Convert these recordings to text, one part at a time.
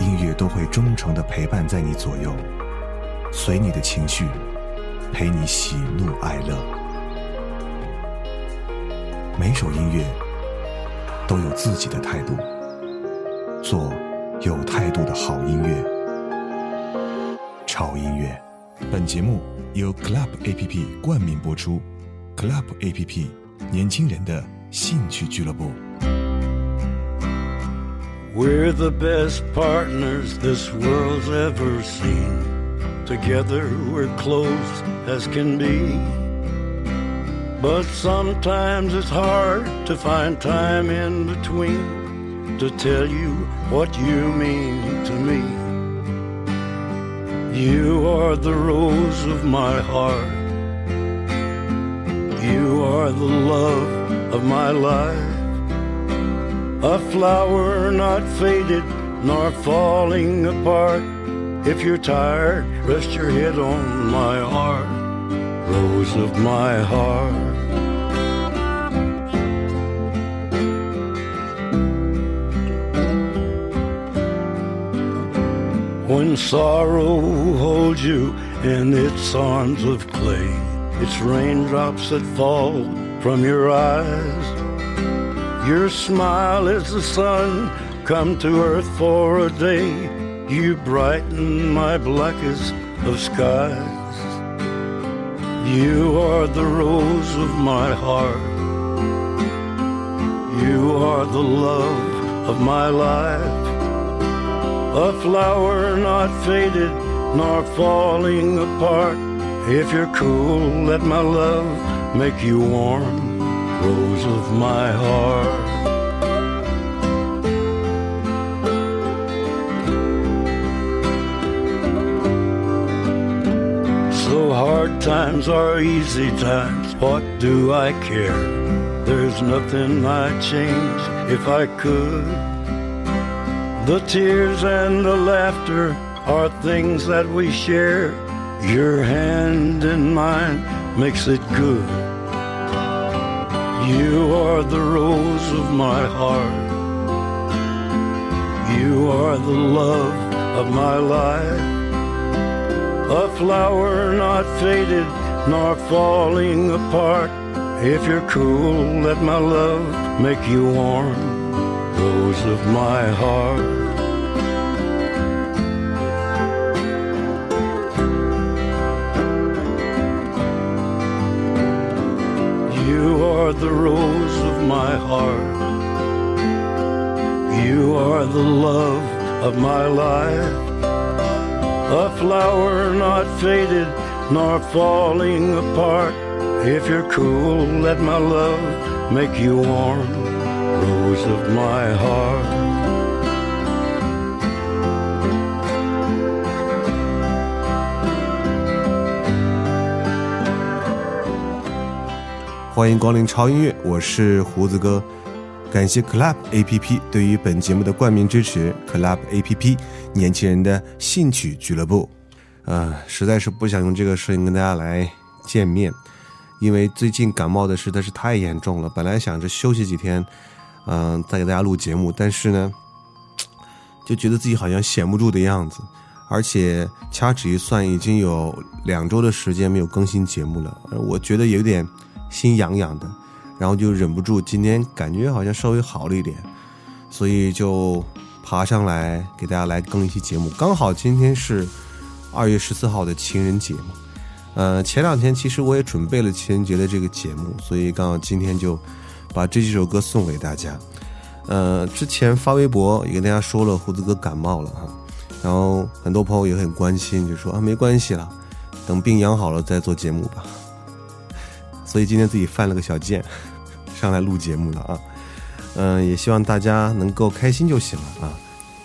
音乐都会忠诚的陪伴在你左右，随你的情绪，陪你喜怒哀乐。每首音乐都有自己的态度，做有态度的好音乐。潮音乐，本节目由 Club A P P 冠名播出。Club A P P，年轻人的兴趣俱乐部。We're the best partners this world's ever seen. Together we're close as can be. But sometimes it's hard to find time in between to tell you what you mean to me. You are the rose of my heart. You are the love of my life. A flower not faded nor falling apart. If you're tired, rest your head on my heart. Rose of my heart. When sorrow holds you in its arms of clay, it's raindrops that fall from your eyes. Your smile is the sun come to earth for a day. You brighten my blackest of skies. You are the rose of my heart. You are the love of my life a flower not faded nor falling apart. If you're cool, let my love make you warm, rose of my heart. So hard times are easy times, what do I care? There's nothing I'd change if I could. The tears and the laughter are things that we share. Your hand in mine makes it good. You are the rose of my heart. You are the love of my life. A flower not faded nor falling apart. If you're cool, let my love make you warm. Rose of my heart. The rose of my heart. You are the love of my life. A flower not faded nor falling apart. If you're cool, let my love make you warm. Rose of my heart. 欢迎光临超音乐，我是胡子哥。感谢 Club A P P 对于本节目的冠名支持。Club A P P，年轻人的兴趣俱乐部。呃，实在是不想用这个声音跟大家来见面，因为最近感冒的实在是太严重了。本来想着休息几天，嗯，再给大家录节目，但是呢，就觉得自己好像闲不住的样子。而且掐指一算，已经有两周的时间没有更新节目了。我觉得有点。心痒痒的，然后就忍不住，今天感觉好像稍微好了一点，所以就爬上来给大家来更一期节目。刚好今天是二月十四号的情人节嘛，呃，前两天其实我也准备了情人节的这个节目，所以刚好今天就把这几首歌送给大家。呃，之前发微博也跟大家说了，胡子哥感冒了哈，然后很多朋友也很关心，就说啊没关系了，等病养好了再做节目吧。所以今天自己犯了个小贱，上来录节目了啊，嗯，也希望大家能够开心就行了啊。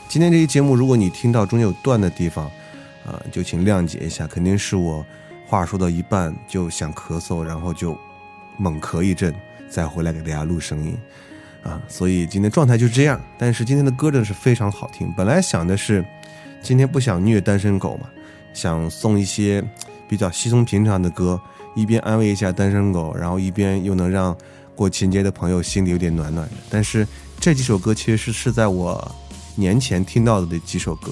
今天这期节目，如果你听到中间有断的地方，啊，就请谅解一下，肯定是我话说到一半就想咳嗽，然后就猛咳一阵，再回来给大家录声音，啊，所以今天状态就是这样。但是今天的歌真的是非常好听。本来想的是今天不想虐单身狗嘛，想送一些比较稀松平常的歌，一边安慰一下单身狗，然后一边又能让过情人节的朋友心里有点暖暖的。但是这几首歌其实是是在我。年前听到的这几首歌，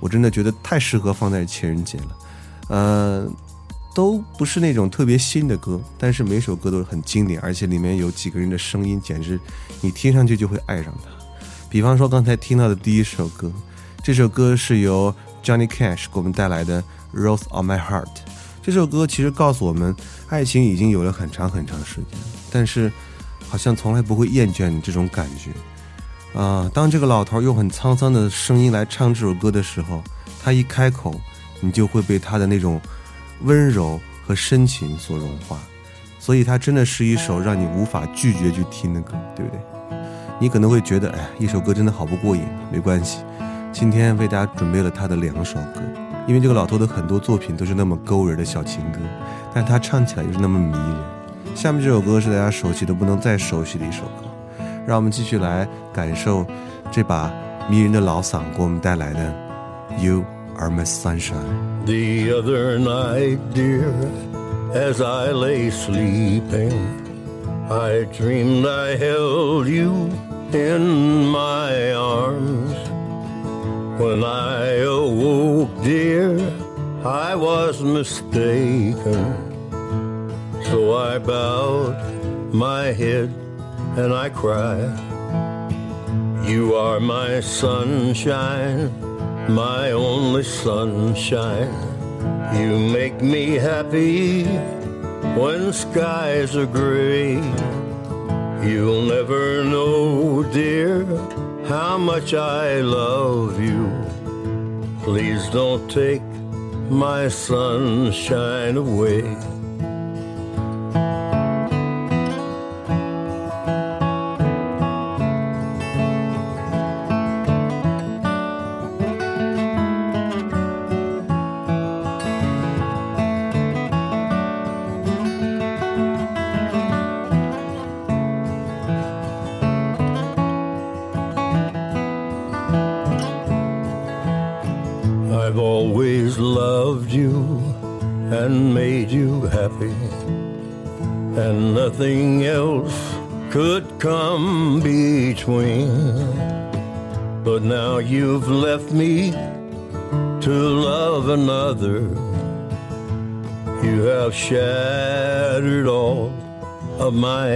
我真的觉得太适合放在情人节了。呃，都不是那种特别新的歌，但是每首歌都很经典，而且里面有几个人的声音，简直你听上去就会爱上它。比方说刚才听到的第一首歌，这首歌是由 Johnny Cash 给我们带来的《Rose on My Heart》。这首歌其实告诉我们，爱情已经有了很长很长时间，但是好像从来不会厌倦你这种感觉。啊，当这个老头用很沧桑的声音来唱这首歌的时候，他一开口，你就会被他的那种温柔和深情所融化，所以它真的是一首让你无法拒绝去听的歌，对不对？你可能会觉得，哎，一首歌真的好不过瘾。没关系，今天为大家准备了他的两首歌，因为这个老头的很多作品都是那么勾人的小情歌，但他唱起来又是那么迷人。下面这首歌是大家熟悉的不能再熟悉的一首歌。让我们继续来感受这把迷人的老嗓给我们带来的 You Are My Sunshine。The other night, dear, as I lay sleeping, I dreamed I held you in my arms. When I awoke, dear, I was mistaken. So I bowed my head and I cried. You are my sunshine, my only sunshine. You make me happy when skies are gray. You'll never know, dear, how much I love you. Please don't take my sunshine away.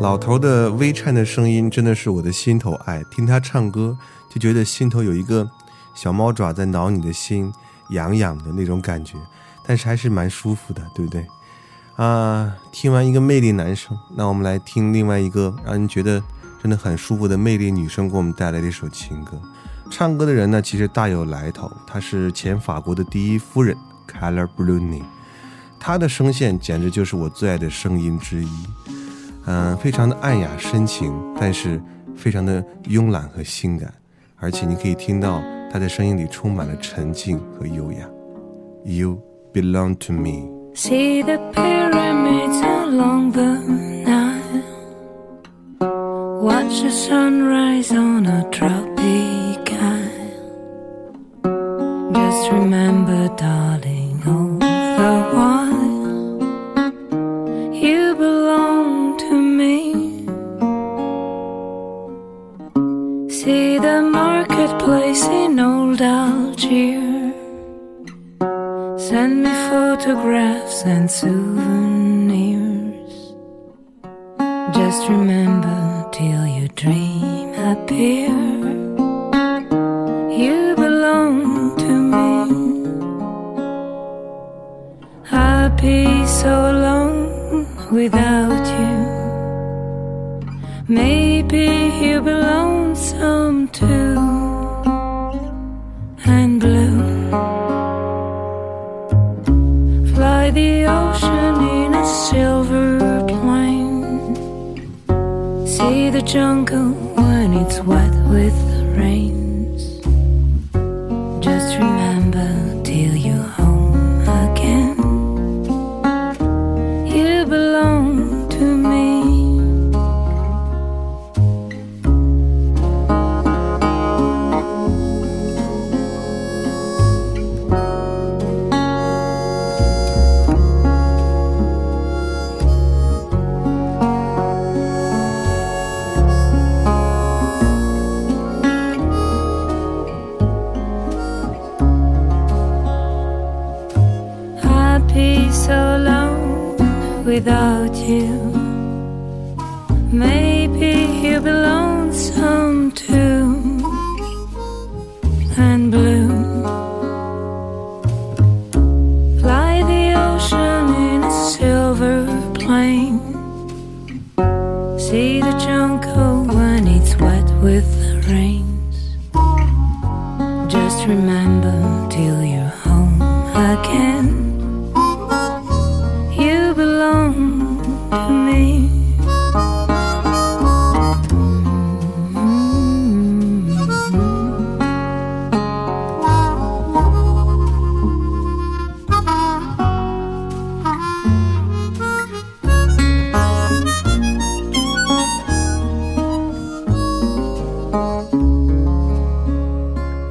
老头的微颤的声音真的是我的心头爱，听他唱歌就觉得心头有一个小猫爪在挠你的心，痒痒的那种感觉，但是还是蛮舒服的，对不对？啊，听完一个魅力男生，那我们来听另外一个让人觉得真的很舒服的魅力女生给我们带来的一首情歌。唱歌的人呢，其实大有来头，她是前法国的第一夫人 Carla Bruni，她的声线简直就是我最爱的声音之一。嗯，非常的暗雅深情，但是非常的慵懒和性感，而且你可以听到她的声音里充满了沉静和优雅。You belong to me。See the pyramids along the Nile. Watch the sunrise on a tropic isle. Just remember, darling, all the while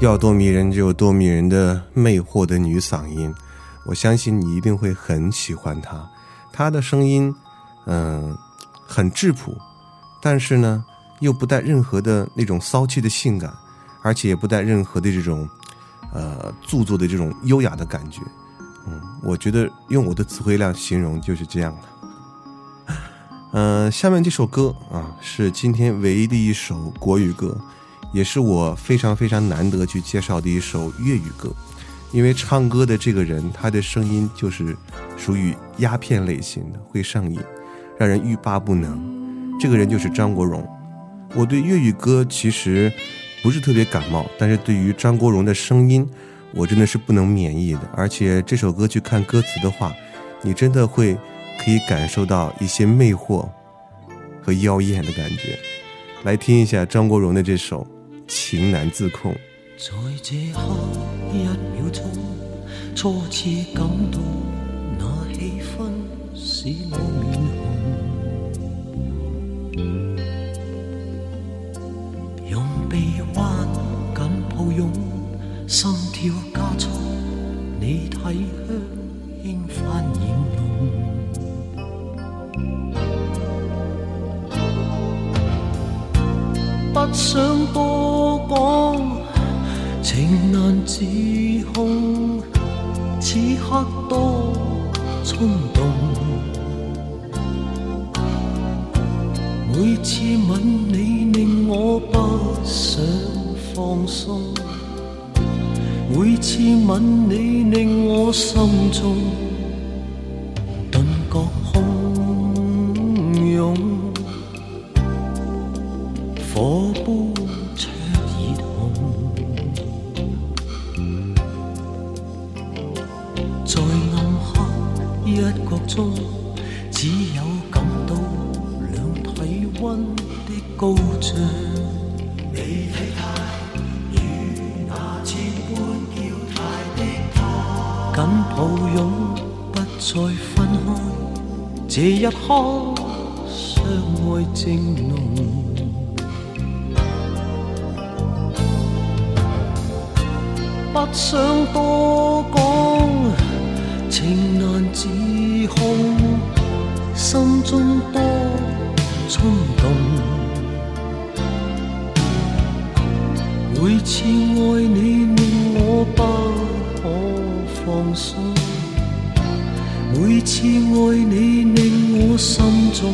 要多迷人，就有多迷人的魅惑的女嗓音。我相信你一定会很喜欢她。她的声音，嗯、很质朴，但是呢，又不带任何的那种骚气的性感，而且也不带任何的这种，呃，做作的这种优雅的感觉。嗯，我觉得用我的词汇量形容就是这样的。嗯、下面这首歌啊，是今天唯一的一首国语歌。也是我非常非常难得去介绍的一首粤语歌，因为唱歌的这个人，他的声音就是属于鸦片类型的，会上瘾，让人欲罢不能。这个人就是张国荣。我对粤语歌其实不是特别感冒，但是对于张国荣的声音，我真的是不能免疫的。而且这首歌去看歌词的话，你真的会可以感受到一些魅惑和妖艳的感觉。来听一下张国荣的这首。情难自控。在这刻一秒钟，初次感到那气氛使我吻你令我心中他，緊抱擁不再分開，這一刻相愛正濃。不想多講，情難自控，心中多衝動。每次愛你令我不可放松，每次爱你令我心中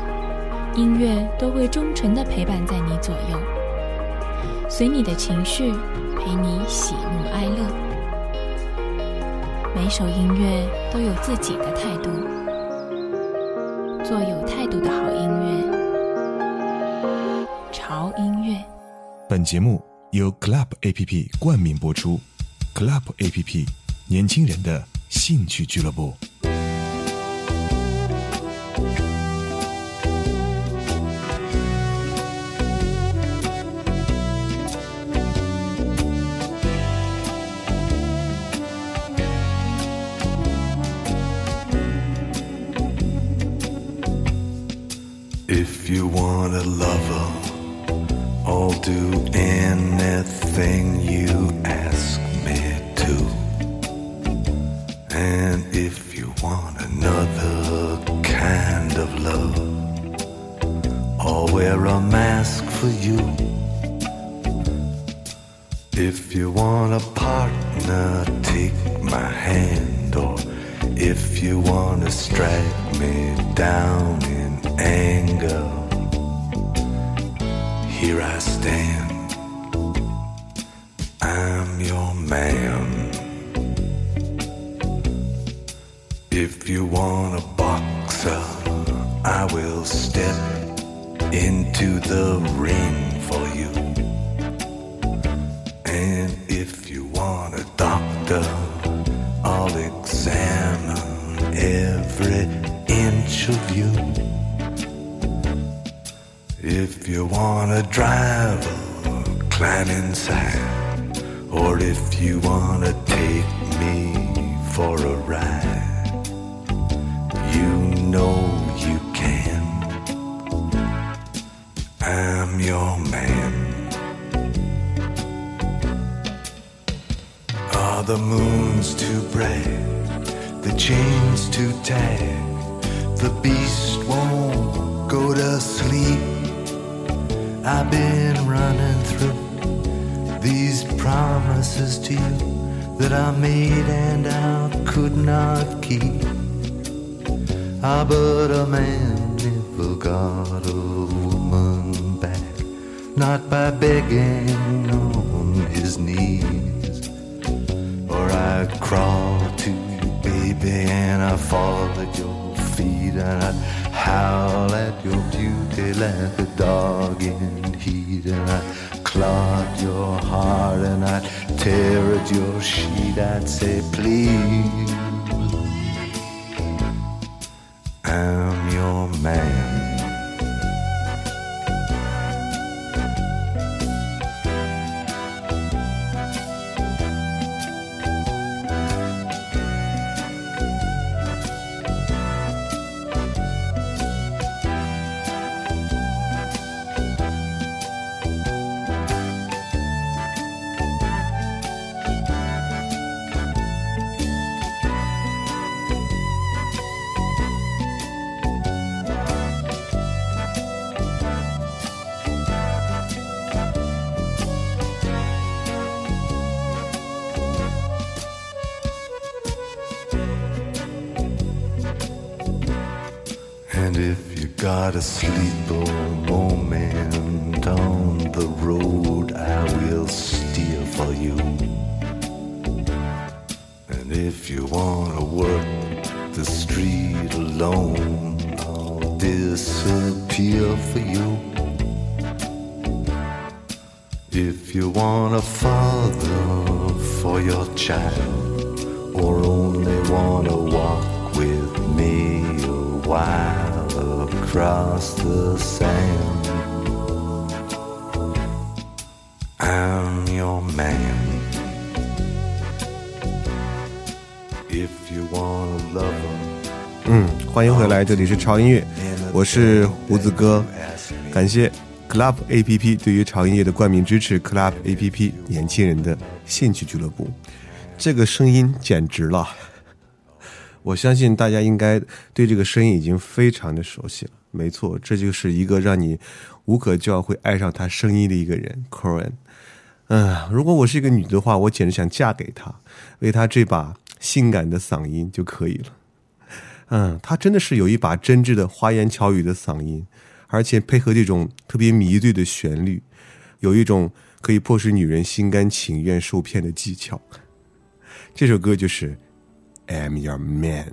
音乐都会忠诚的陪伴在你左右，随你的情绪，陪你喜怒哀乐。每首音乐都有自己的态度，做有态度的好音乐。潮音乐。本节目由 Club APP 冠名播出，Club APP 年轻人的兴趣俱乐部。A lover, I'll do climb inside. Or if you want to take me for a ride, you know you can. I'm your man. Are the moons too bright? The chains too tight? The beast won't go to sleep. I've been running through these promises to you that I made and I could not keep. Ah, but a man never got a woman back, not by begging on his knees. Or I'd crawl to you, baby, and I'd fall at your feet, and I'd howl at your beauty like a dog in heat, and I'd your heart, and I'd tear at your sheet. I'd say, please, I'm your man. Got a moment on the road, I will steer for you. And if you wanna work the street alone, I'll disappear for you. If you want a father for your child, or only wanna walk across the sand, I'm your man. If you wanna love him, 嗯，欢迎回来，这里是潮音乐，我是胡子哥，感谢 Club A P P 对于潮音乐的冠名支持，Club A P P 年轻人的兴趣俱乐部，这个声音简直了，我相信大家应该对这个声音已经非常的熟悉了，没错，这就是一个让你无可救药会爱上他声音的一个人 c o r e n 嗯，如果我是一个女的话，我简直想嫁给他，为他这把性感的嗓音就可以了。嗯，他真的是有一把真挚的花言巧语的嗓音，而且配合这种特别迷醉的旋律，有一种可以迫使女人心甘情愿受骗的技巧。这首歌就是《I'm Your Man》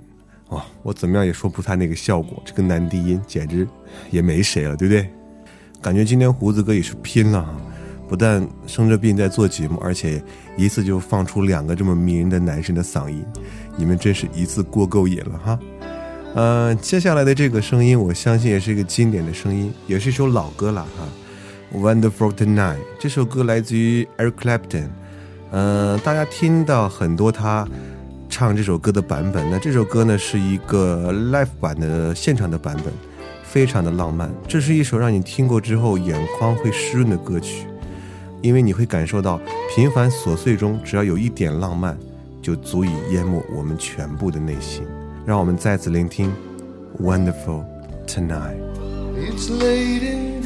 哦，我怎么样也说不出他那个效果，这个男低音简直也没谁了，对不对？感觉今天胡子哥也是拼了啊！不但生着病在做节目，而且一次就放出两个这么迷人的男生的嗓音，你们真是一次过够瘾了哈！呃，接下来的这个声音，我相信也是一个经典的声音，也是一首老歌了哈，《Wonderful Tonight》这首歌来自于 Eric Clapton，嗯、大家听到很多他唱这首歌的版本，那这首歌呢是一个 live 版的现场的版本，非常的浪漫。这是一首让你听过之后眼眶会湿润的歌曲，因为你会感受到平凡琐碎中只要有一点浪漫，就足以淹没我们全部的内心。让我们再次聆听《Wonderful Tonight》。it's late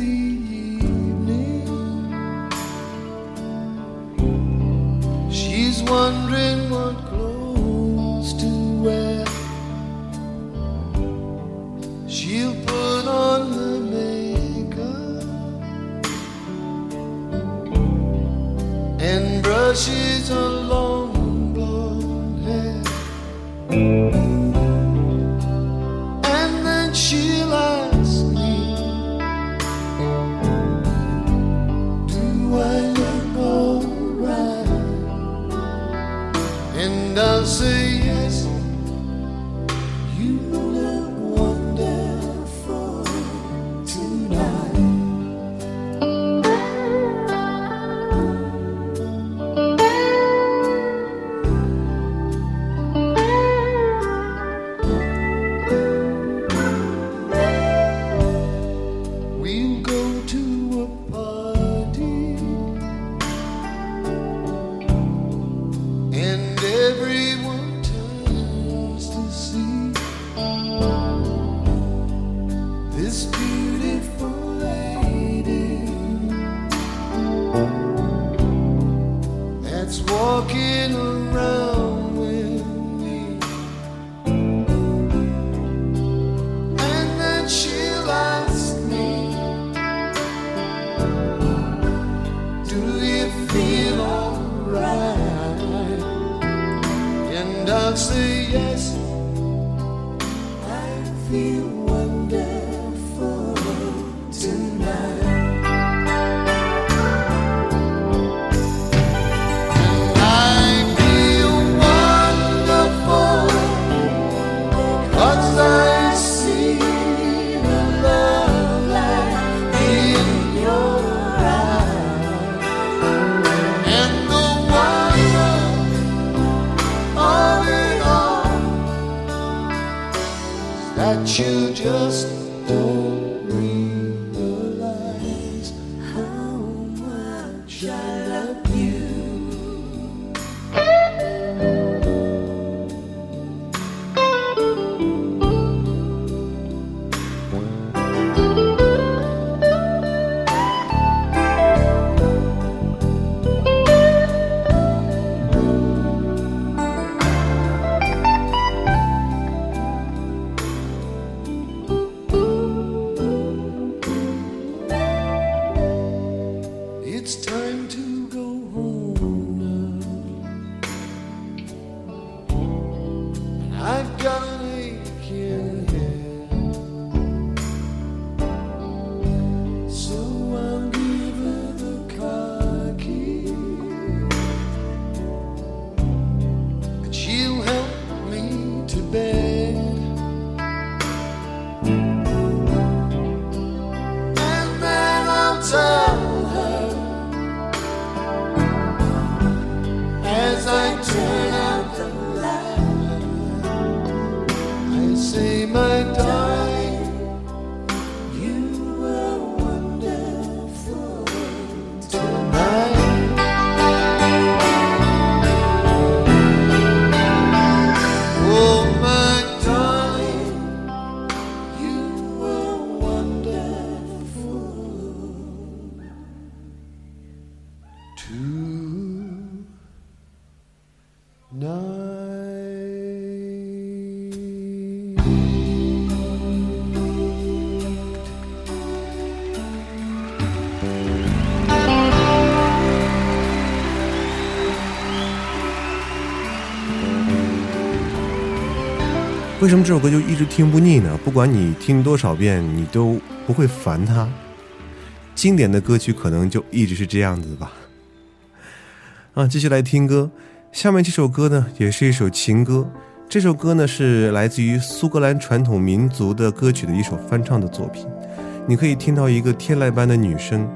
you. 为什么这首歌就一直听不腻呢？不管你听多少遍，你都不会烦它。经典的歌曲可能就一直是这样子吧。啊，继续来听歌。下面这首歌呢，也是一首情歌。这首歌呢，是来自于苏格兰传统民族的歌曲的一首翻唱的作品。你可以听到一个天籁般的女声，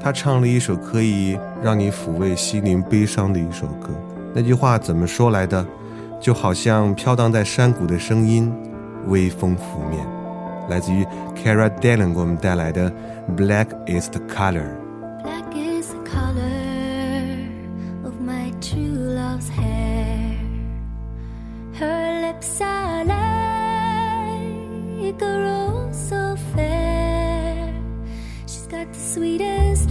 她唱了一首可以让你抚慰心灵悲伤的一首歌。那句话怎么说来的？就好像飘荡在山谷的声音，微风拂面。来自于 Kara Dallin 给我们带来的《Black Is the Color》。Black is the color of my true love's hair. Her lips are like a rose so fair. She's got the sweetest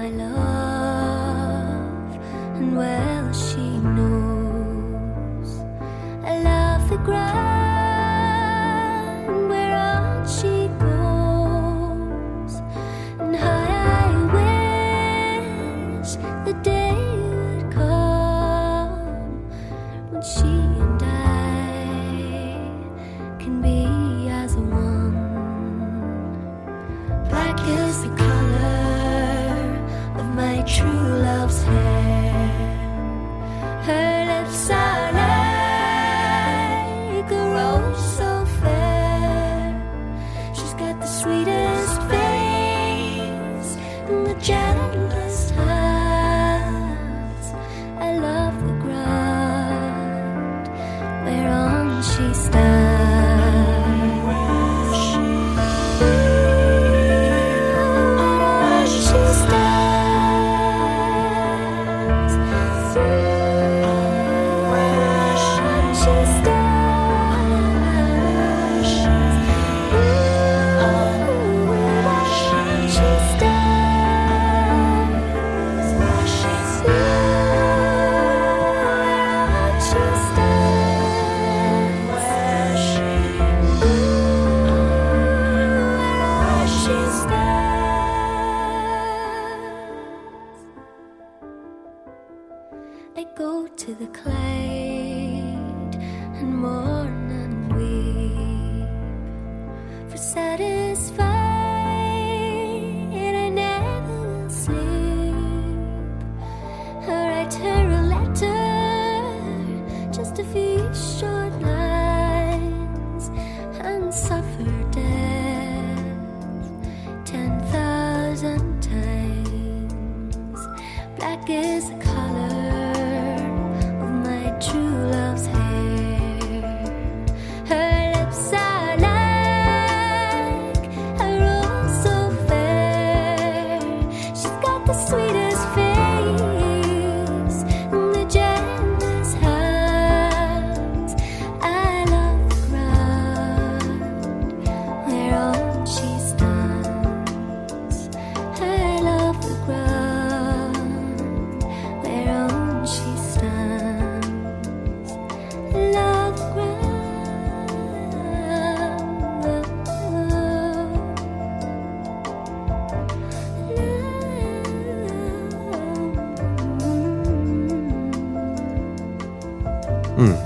my love, and well she knows. I love the ground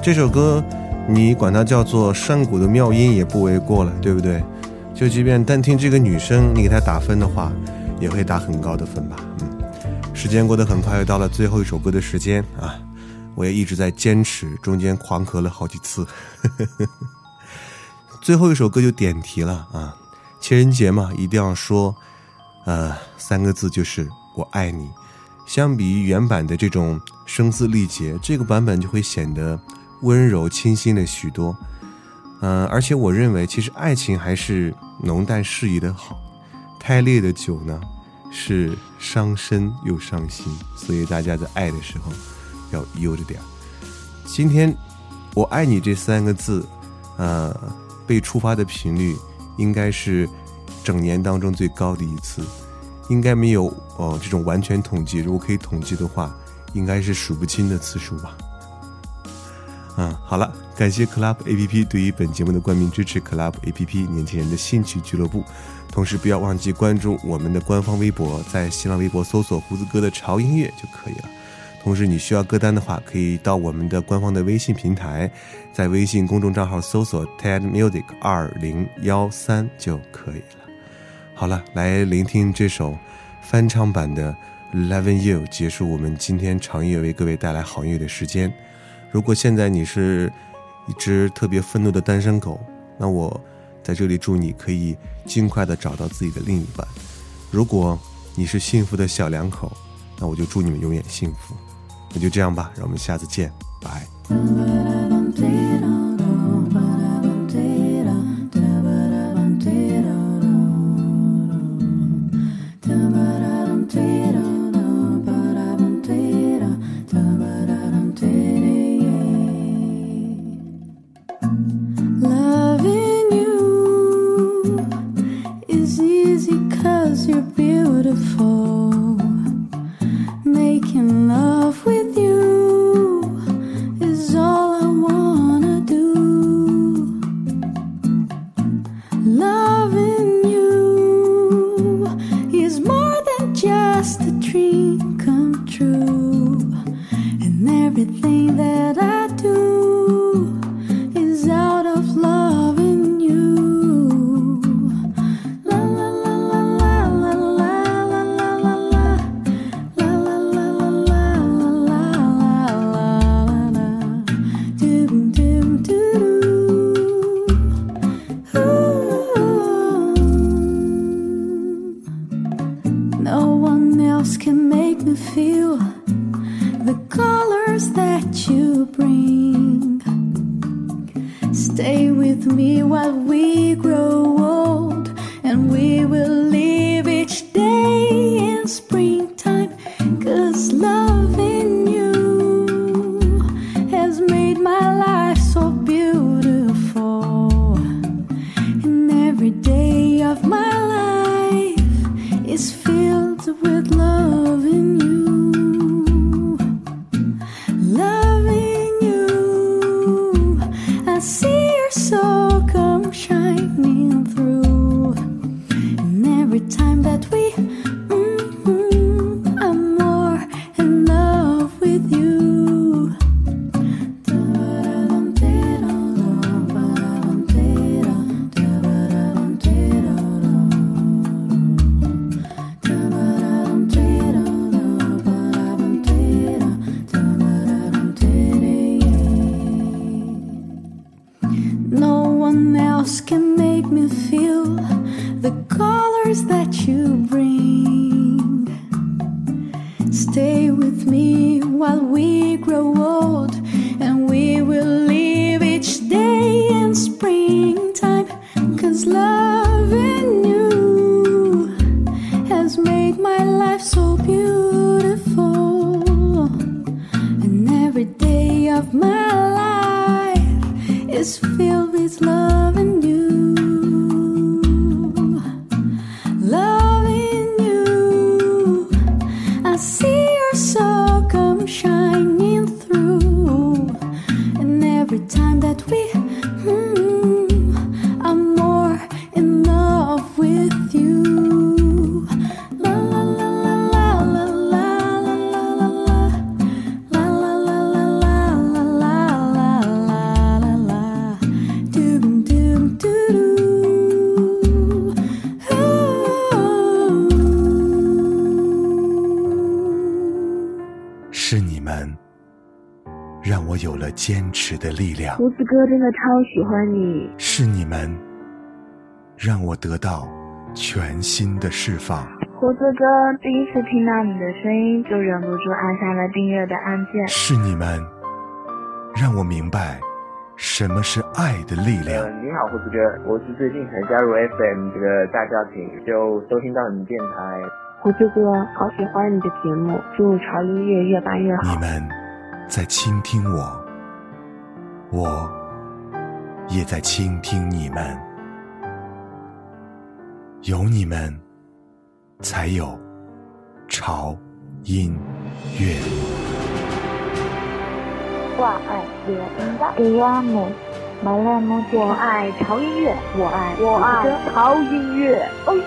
这首歌你管它叫做山谷的妙音也不为过了，对不对？就即便单听这个女生，你给她打分的话，也会打很高的分吧。嗯，时间过得很快，又到了最后一首歌的时间啊！我也一直在坚持，中间狂咳了好几次。最后一首歌就点题了啊！情人节嘛，一定要说，呃，三个字就是“我爱你”。相比于原版的这种声嘶力竭，这个版本就会显得温柔清新了许多。嗯、而且我认为，其实爱情还是浓淡适宜的好。太烈的酒呢，是伤身又伤心，所以大家在爱的时候要悠着点儿。今天“我爱你”这三个字，呃，被触发的频率应该是整年当中最高的一次。应该没有哦、这种完全统计，如果可以统计的话，应该是数不清的次数吧。嗯，好了，感谢 Club A P P 对于本节目的冠名支持，Club A P P 年轻人的兴趣俱乐部。同时，不要忘记关注我们的官方微博，在新浪微博搜索“胡子哥的潮音乐”就可以了。同时，你需要歌单的话，可以到我们的官方的微信平台，在微信公众账号搜索 “TED Music 二零幺三”就可以了。好了，来聆听这首翻唱版的《Loving You》，结束我们今天长夜为各位带来好音乐的时间。如果现在你是一只特别愤怒的单身狗，那我在这里祝你可以尽快的找到自己的另一半。如果你是幸福的小两口，那我就祝你们永远幸福。那就这样吧，让我们下次见，拜。Cause loving you has made my life so beautiful. And every day of my life is 的超喜欢你，是你们让我得到全新的释放，胡子哥第一次听到你的声音就忍不住按下了订阅的按键。是你们让我明白什么是爱的力量呃，。你好，胡子哥，我是最近才加入 FM 这个大家庭，就收听到你们电台。胡子哥，好喜欢你的节目，祝潮音乐越办越好你。们在倾听我，我也在倾听你们。有你们，才有潮音乐。我爱 e 潮音乐，我爱我爱潮音乐，哦耶！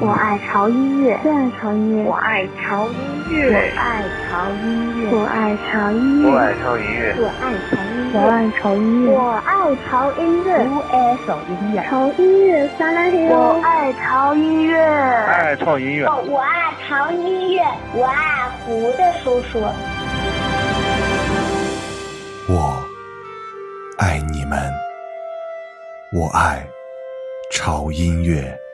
我爱潮音乐，我爱潮音乐，我爱潮音乐，我爱潮音乐，我爱潮音乐，我爱潮音乐，我爱潮音乐，我爱潮音乐，我爱潮音乐，我爱潮音乐，潮音乐撒拉嘿我爱潮音乐，爱潮音乐，我爱潮音乐，我爱胡的叔叔。我爱你们，我爱潮音乐。